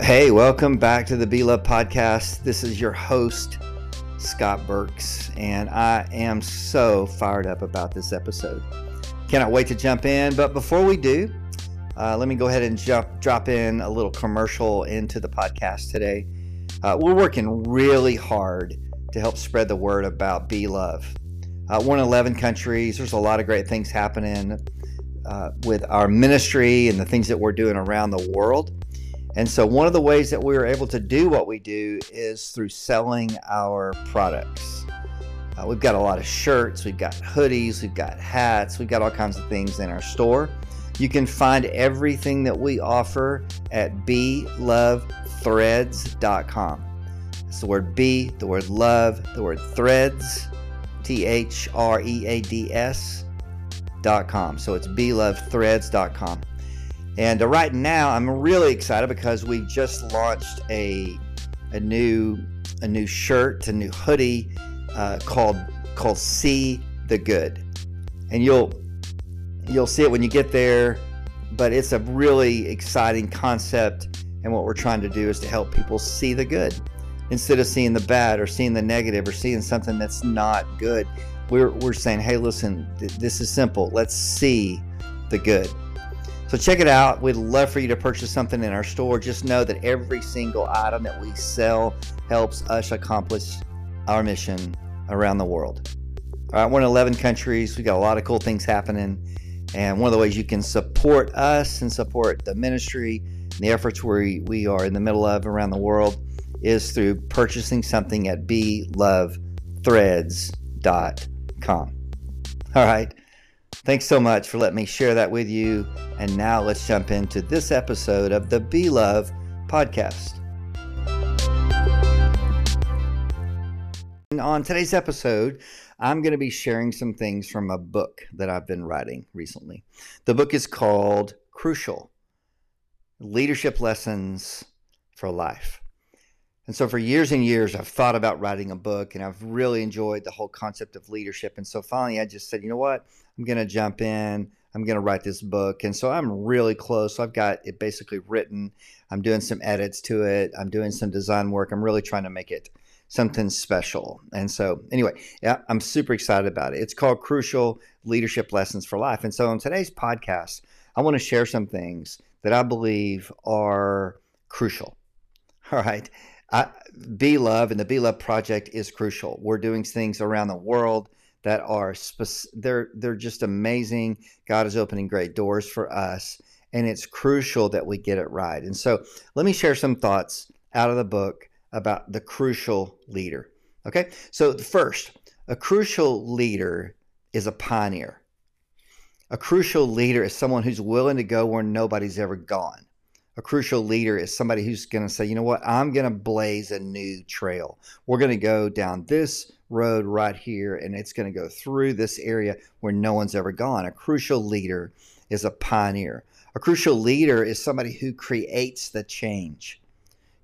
Hey, welcome back to the Be Love Podcast. This is your host, Scott Burks, and I am so fired up about this episode. Cannot wait to jump in, but before we do, uh, let me go ahead and jump, drop in a little commercial into the podcast today. Uh, we're working really hard to help spread the word about Be Love. Uh, we're in 11 countries. There's a lot of great things happening uh, with our ministry and the things that we're doing around the world. And so, one of the ways that we are able to do what we do is through selling our products. Uh, we've got a lot of shirts, we've got hoodies, we've got hats, we've got all kinds of things in our store. You can find everything that we offer at belovethreads.com. It's the word be, the word love, the word threads, T H R E A D S.com. So it's belovethreads.com. And uh, right now, I'm really excited because we just launched a a new a new shirt, a new hoodie uh, called called See the Good, and you'll you'll see it when you get there. But it's a really exciting concept, and what we're trying to do is to help people see the good instead of seeing the bad or seeing the negative or seeing something that's not good. We're we're saying, hey, listen, th- this is simple. Let's see the good. So check it out. We'd love for you to purchase something in our store. Just know that every single item that we sell helps us accomplish our mission around the world. All right, we're in 11 countries. We've got a lot of cool things happening. And one of the ways you can support us and support the ministry and the efforts we, we are in the middle of around the world is through purchasing something at belovethreads.com. All right. Thanks so much for letting me share that with you. And now let's jump into this episode of the Be Love podcast. And On today's episode, I'm going to be sharing some things from a book that I've been writing recently. The book is called Crucial Leadership Lessons for Life. And so, for years and years, I've thought about writing a book and I've really enjoyed the whole concept of leadership. And so, finally, I just said, you know what? I'm going to jump in. I'm going to write this book. And so, I'm really close. So I've got it basically written. I'm doing some edits to it. I'm doing some design work. I'm really trying to make it something special. And so, anyway, yeah, I'm super excited about it. It's called Crucial Leadership Lessons for Life. And so, on today's podcast, I want to share some things that I believe are crucial. All right. I, Be Love and the Be Love Project is crucial. We're doing things around the world that are spec- they're they're just amazing. God is opening great doors for us, and it's crucial that we get it right. And so, let me share some thoughts out of the book about the crucial leader. Okay, so first, a crucial leader is a pioneer. A crucial leader is someone who's willing to go where nobody's ever gone a crucial leader is somebody who's going to say, you know what, I'm going to blaze a new trail. We're going to go down this road right here, and it's going to go through this area where no one's ever gone. A crucial leader is a pioneer. A crucial leader is somebody who creates the change.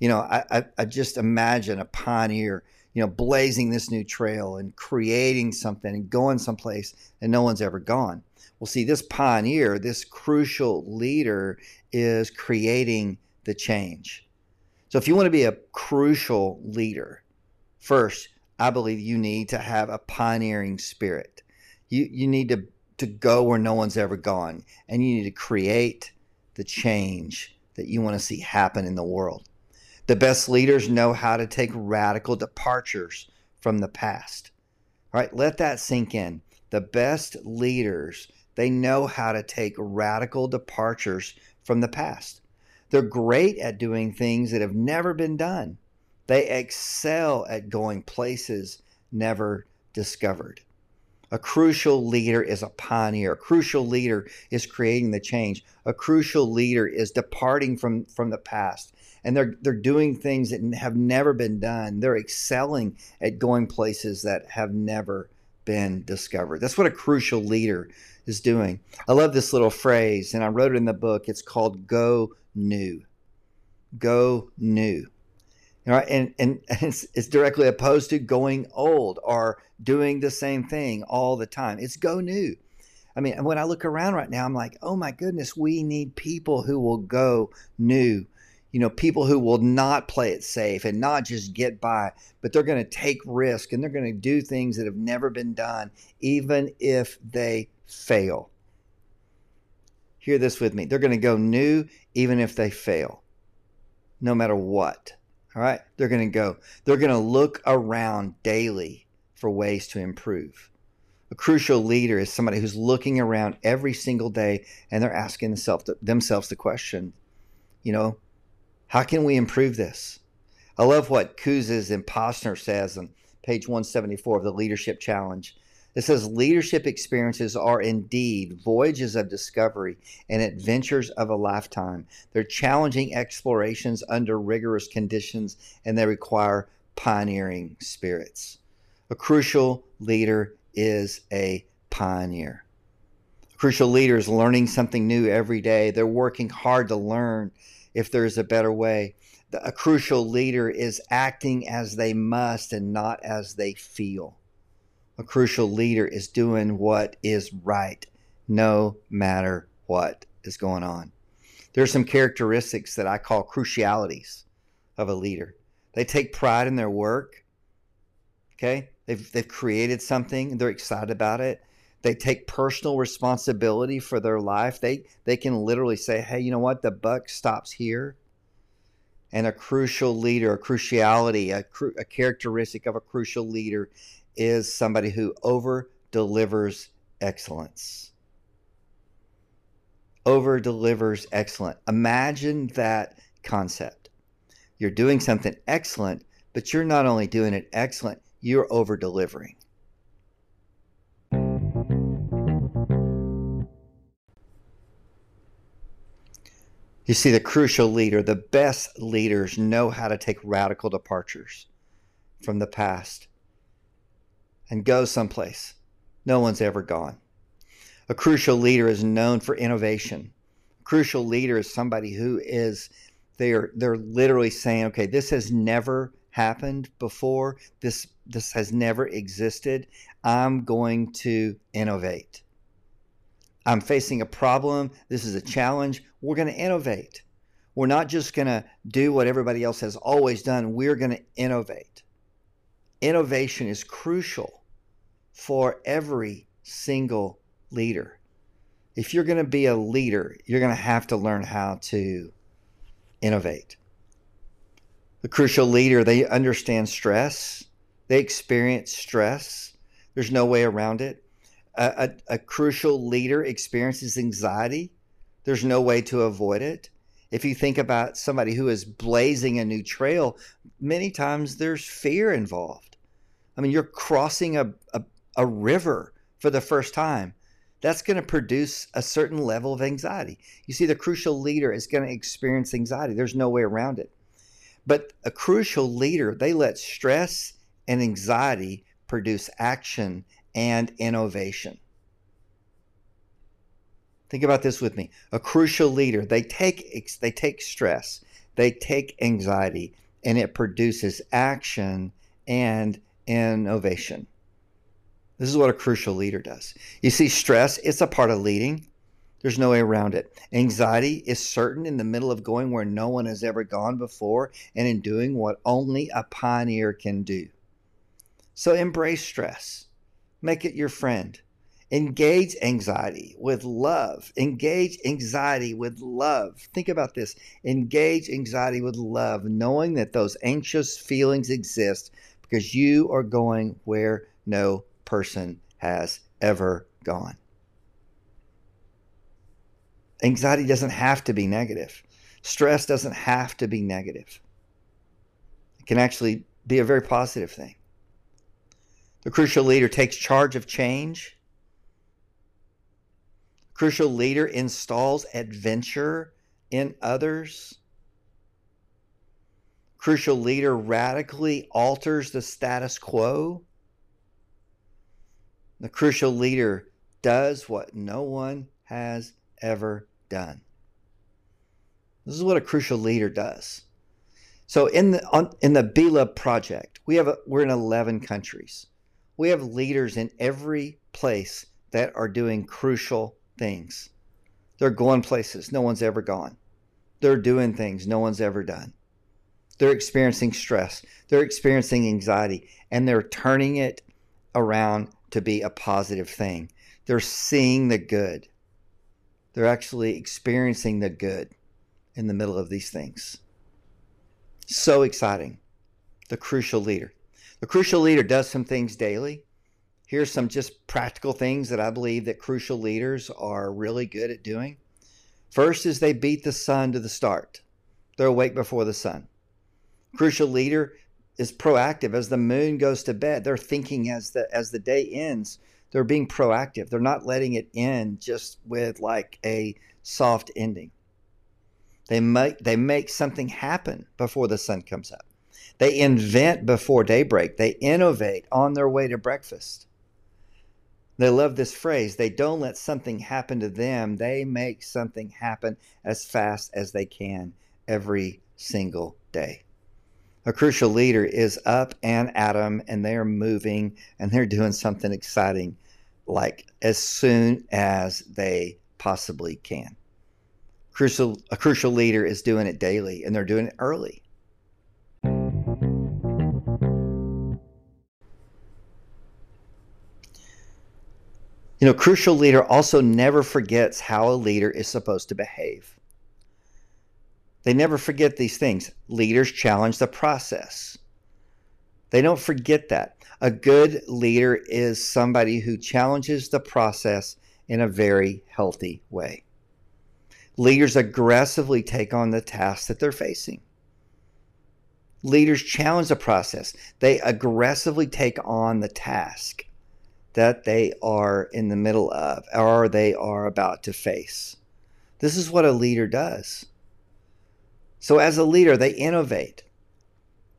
You know, I, I, I just imagine a pioneer, you know, blazing this new trail and creating something and going someplace and no one's ever gone. Well, see, this pioneer, this crucial leader is creating the change. So if you want to be a crucial leader, first, I believe you need to have a pioneering spirit. You you need to to go where no one's ever gone and you need to create the change that you want to see happen in the world. The best leaders know how to take radical departures from the past. All right, let that sink in. The best leaders, they know how to take radical departures from the past. They're great at doing things that have never been done. They excel at going places never discovered. A crucial leader is a pioneer. A crucial leader is creating the change. A crucial leader is departing from, from the past. And they're, they're doing things that have never been done. They're excelling at going places that have never been discovered. That's what a crucial leader is doing. I love this little phrase, and I wrote it in the book. It's called "Go New." Go new. All right, and and it's, it's directly opposed to going old or doing the same thing all the time. It's go new. I mean, when I look around right now, I'm like, oh my goodness, we need people who will go new. You know, people who will not play it safe and not just get by, but they're going to take risk and they're going to do things that have never been done, even if they fail. Hear this with me. They're going to go new even if they fail, no matter what. All right. They're going to go, they're going to look around daily for ways to improve. A crucial leader is somebody who's looking around every single day and they're asking themselves, themselves the question, you know, how can we improve this? I love what Kouzes and Posner says on page 174 of the Leadership Challenge. It says leadership experiences are indeed voyages of discovery and adventures of a lifetime. They're challenging explorations under rigorous conditions and they require pioneering spirits. A crucial leader is a pioneer. A crucial leader is learning something new every day. They're working hard to learn if there's a better way. A crucial leader is acting as they must and not as they feel. A crucial leader is doing what is right, no matter what is going on. There are some characteristics that I call crucialities of a leader. They take pride in their work. Okay? They've, they've created something, they're excited about it they take personal responsibility for their life. They they can literally say, "Hey, you know what? The buck stops here." And a crucial leader, a cruciality, a, cru- a characteristic of a crucial leader is somebody who over delivers excellence. Over delivers excellent. Imagine that concept. You're doing something excellent, but you're not only doing it excellent, you're over delivering. You see, the crucial leader, the best leaders know how to take radical departures from the past and go someplace no one's ever gone. A crucial leader is known for innovation. A crucial leader is somebody who is they're they're literally saying, okay, this has never happened before. This this has never existed. I'm going to innovate. I'm facing a problem. This is a challenge. We're going to innovate. We're not just going to do what everybody else has always done. We're going to innovate. Innovation is crucial for every single leader. If you're going to be a leader, you're going to have to learn how to innovate. The crucial leader, they understand stress, they experience stress. There's no way around it a, a, a crucial leader experiences anxiety, there's no way to avoid it. If you think about somebody who is blazing a new trail, many times there's fear involved. I mean, you're crossing a, a, a river for the first time. That's going to produce a certain level of anxiety. You see, the crucial leader is going to experience anxiety. There's no way around it. But a crucial leader, they let stress and anxiety produce action and innovation. Think about this with me. A crucial leader, they take they take stress, they take anxiety, and it produces action and innovation. This is what a crucial leader does. You see, stress, it's a part of leading. There's no way around it. Anxiety is certain in the middle of going where no one has ever gone before and in doing what only a pioneer can do. So embrace stress. Make it your friend. Engage anxiety with love. Engage anxiety with love. Think about this. Engage anxiety with love, knowing that those anxious feelings exist because you are going where no person has ever gone. Anxiety doesn't have to be negative. Stress doesn't have to be negative. It can actually be a very positive thing. The crucial leader takes charge of change. Crucial leader installs adventure in others. Crucial leader radically alters the status quo. The crucial leader does what no one has ever done. This is what a crucial leader does. So in the on, in the Be Love project, we have a, we're in 11 countries we have leaders in every place that are doing crucial things. They're going places no one's ever gone. they're doing things no one's ever done. They're experiencing stress, they're experiencing anxiety, and they're turning it around to be a positive thing. They're seeing the good. They're actually experiencing the good in the middle of these things. So exciting. The crucial leader. The crucial leader does some things daily. Here's some just practical things that I believe that crucial leaders are really good at doing. First is they beat the sun to the start. They're awake before the sun. Crucial leader is proactive as the moon goes to bed. They're thinking as the as the day ends. They're being proactive. They're not letting it end just with like a soft ending. They make they make something happen before the sun comes up. They invent before daybreak. They innovate on their way to breakfast. They love this phrase. They don't let something happen to them. They make something happen as fast as they can every single day. A crucial leader is up and at them, and they're moving and they're doing something exciting like as soon as they possibly can. Crucial, a crucial leader is doing it daily and they're doing it early. You know, crucial leader also never forgets how a leader is supposed to behave. They never forget these things. Leaders challenge the process. They don't forget that. A good leader is somebody who challenges the process in a very healthy way. Leaders aggressively take on the tasks that they're facing. Leaders challenge the process. They aggressively take on the task that they are in the middle of or they are about to face. This is what a leader does. So, as a leader, they innovate.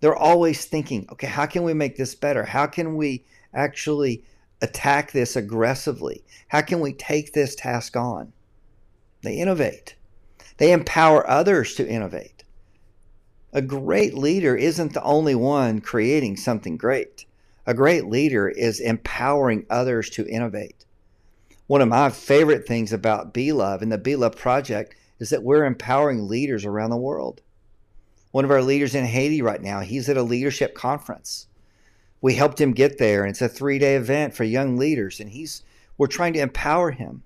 They're always thinking, okay, how can we make this better? How can we actually attack this aggressively? How can we take this task on? They innovate, they empower others to innovate. A great leader isn't the only one creating something great. A great leader is empowering others to innovate. One of my favorite things about Be Love and the Be Love Project is that we're empowering leaders around the world. One of our leaders in Haiti right now, he's at a leadership conference. We helped him get there, and it's a three day event for young leaders, and he's we're trying to empower him.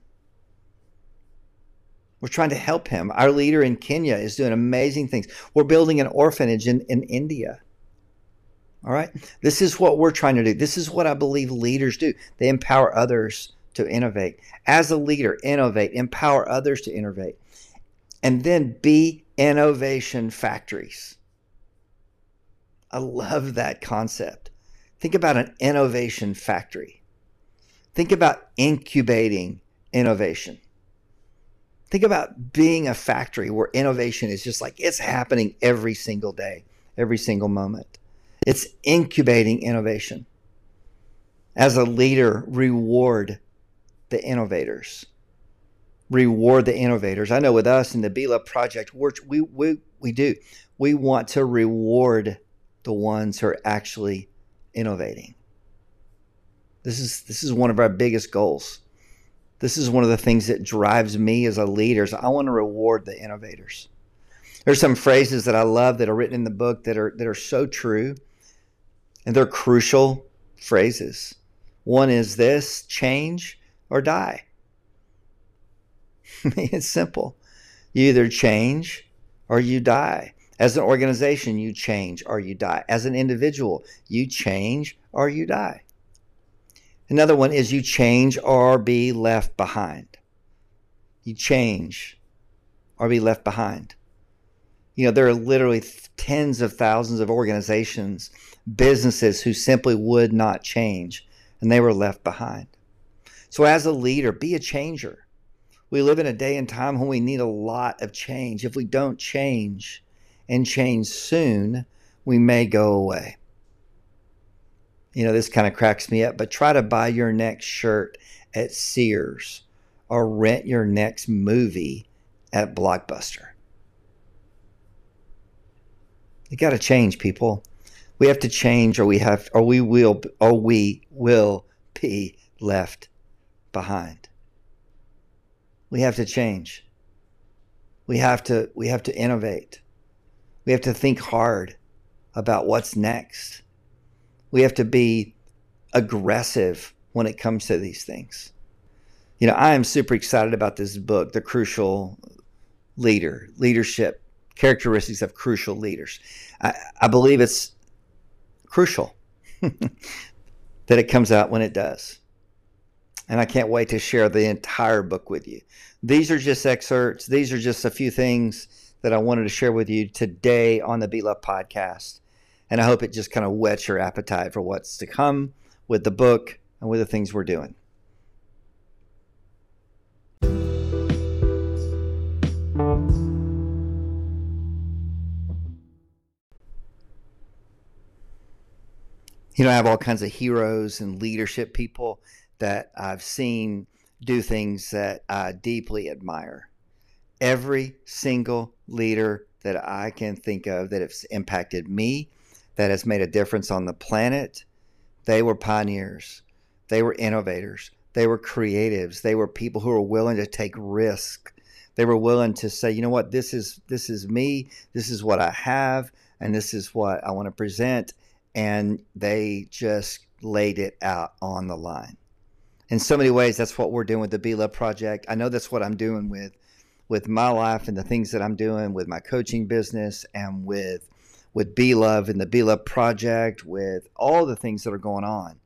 We're trying to help him. Our leader in Kenya is doing amazing things. We're building an orphanage in, in India. All right. This is what we're trying to do. This is what I believe leaders do. They empower others to innovate. As a leader, innovate, empower others to innovate. And then be innovation factories. I love that concept. Think about an innovation factory. Think about incubating innovation. Think about being a factory where innovation is just like it's happening every single day, every single moment. It's incubating innovation. As a leader, reward the innovators. Reward the innovators. I know with us in the Love Project, we, we, we do. We want to reward the ones who are actually innovating. This is, this is one of our biggest goals. This is one of the things that drives me as a leader. So I want to reward the innovators. There's some phrases that I love that are written in the book that are that are so true and they're crucial phrases. One is this change or die. it's simple. You either change or you die. As an organization, you change or you die. As an individual, you change or you die. Another one is you change or be left behind. You change or be left behind. You know, there are literally tens of thousands of organizations businesses who simply would not change and they were left behind. So, as a leader, be a changer. We live in a day and time when we need a lot of change. If we don't change and change soon, we may go away. You know, this kind of cracks me up, but try to buy your next shirt at Sears or rent your next movie at Blockbuster. You got to change, people we have to change or we have or we will or we will be left behind we have to change We have to we have to innovate. We have to think hard about what's next. We have to be aggressive when it comes to these things. You know, I am super excited about this book, The Crucial Leader, Leadership Characteristics of Crucial Leaders. I, I believe it's crucial that it comes out when it does. And I can't wait to share the entire book with you. These are just excerpts, these are just a few things that I wanted to share with you today on the Be Love podcast. And I hope it just kind of whets your appetite for what's to come with the book and with the things we're doing. You know, I have all kinds of heroes and leadership people that I've seen do things that I deeply admire. Every single leader that I can think of that has impacted me, that has made a difference on the planet, they were pioneers. They were innovators. They were creatives. They were people who were willing to take risk. They were willing to say, you know what, this is this is me. This is what I have, and this is what I want to present. And they just laid it out on the line. In so many ways, that's what we're doing with the Be Love Project. I know that's what I'm doing with with my life and the things that I'm doing with my coaching business and with with Be Love and the Be Love Project, with all the things that are going on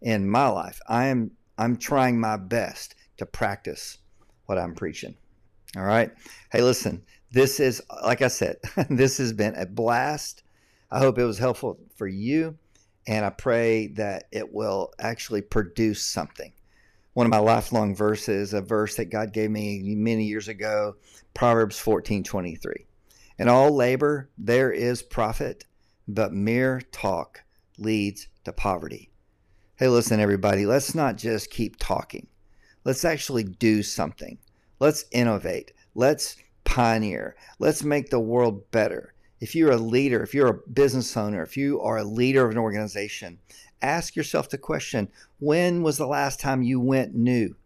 in my life. I am I'm trying my best to practice what I'm preaching. All right. Hey, listen, this is like I said, this has been a blast. I hope it was helpful for you, and I pray that it will actually produce something. One of my lifelong verses, a verse that God gave me many years ago, Proverbs 14 23. In all labor there is profit, but mere talk leads to poverty. Hey, listen, everybody, let's not just keep talking. Let's actually do something. Let's innovate. Let's pioneer. Let's make the world better. If you're a leader, if you're a business owner, if you are a leader of an organization, ask yourself the question when was the last time you went new?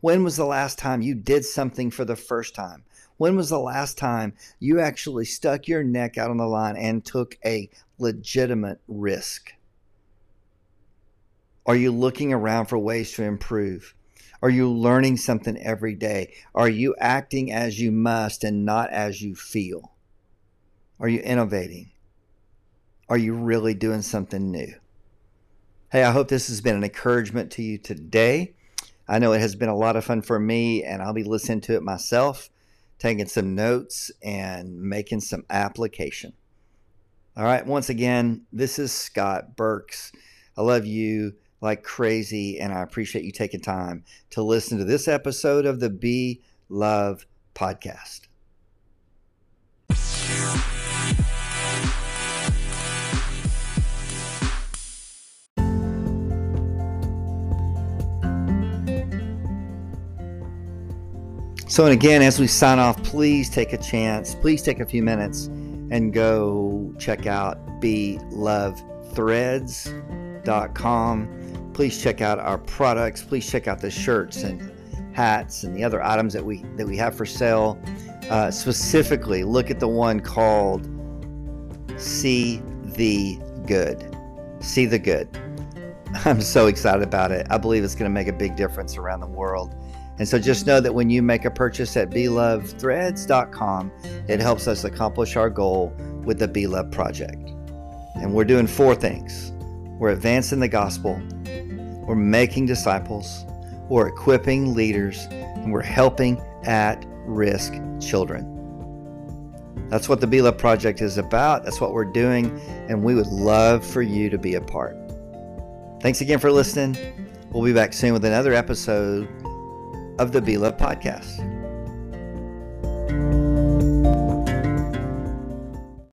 When was the last time you did something for the first time? When was the last time you actually stuck your neck out on the line and took a legitimate risk? Are you looking around for ways to improve? Are you learning something every day? Are you acting as you must and not as you feel? Are you innovating? Are you really doing something new? Hey, I hope this has been an encouragement to you today. I know it has been a lot of fun for me, and I'll be listening to it myself taking some notes and making some application. All right, once again, this is Scott Burks. I love you like crazy, and I appreciate you taking time to listen to this episode of the Be Love podcast. So, and again, as we sign off, please take a chance, please take a few minutes and go check out belovethreads.com. Please check out our products. Please check out the shirts and hats and the other items that we that we have for sale. Uh, specifically, look at the one called "See the Good." See the good. I'm so excited about it. I believe it's going to make a big difference around the world. And so just know that when you make a purchase at belovethreads.com, it helps us accomplish our goal with the Be Love Project. And we're doing four things we're advancing the gospel, we're making disciples, we're equipping leaders, and we're helping at risk children. That's what the Be Love Project is about. That's what we're doing. And we would love for you to be a part. Thanks again for listening. We'll be back soon with another episode of the Be Love Podcast.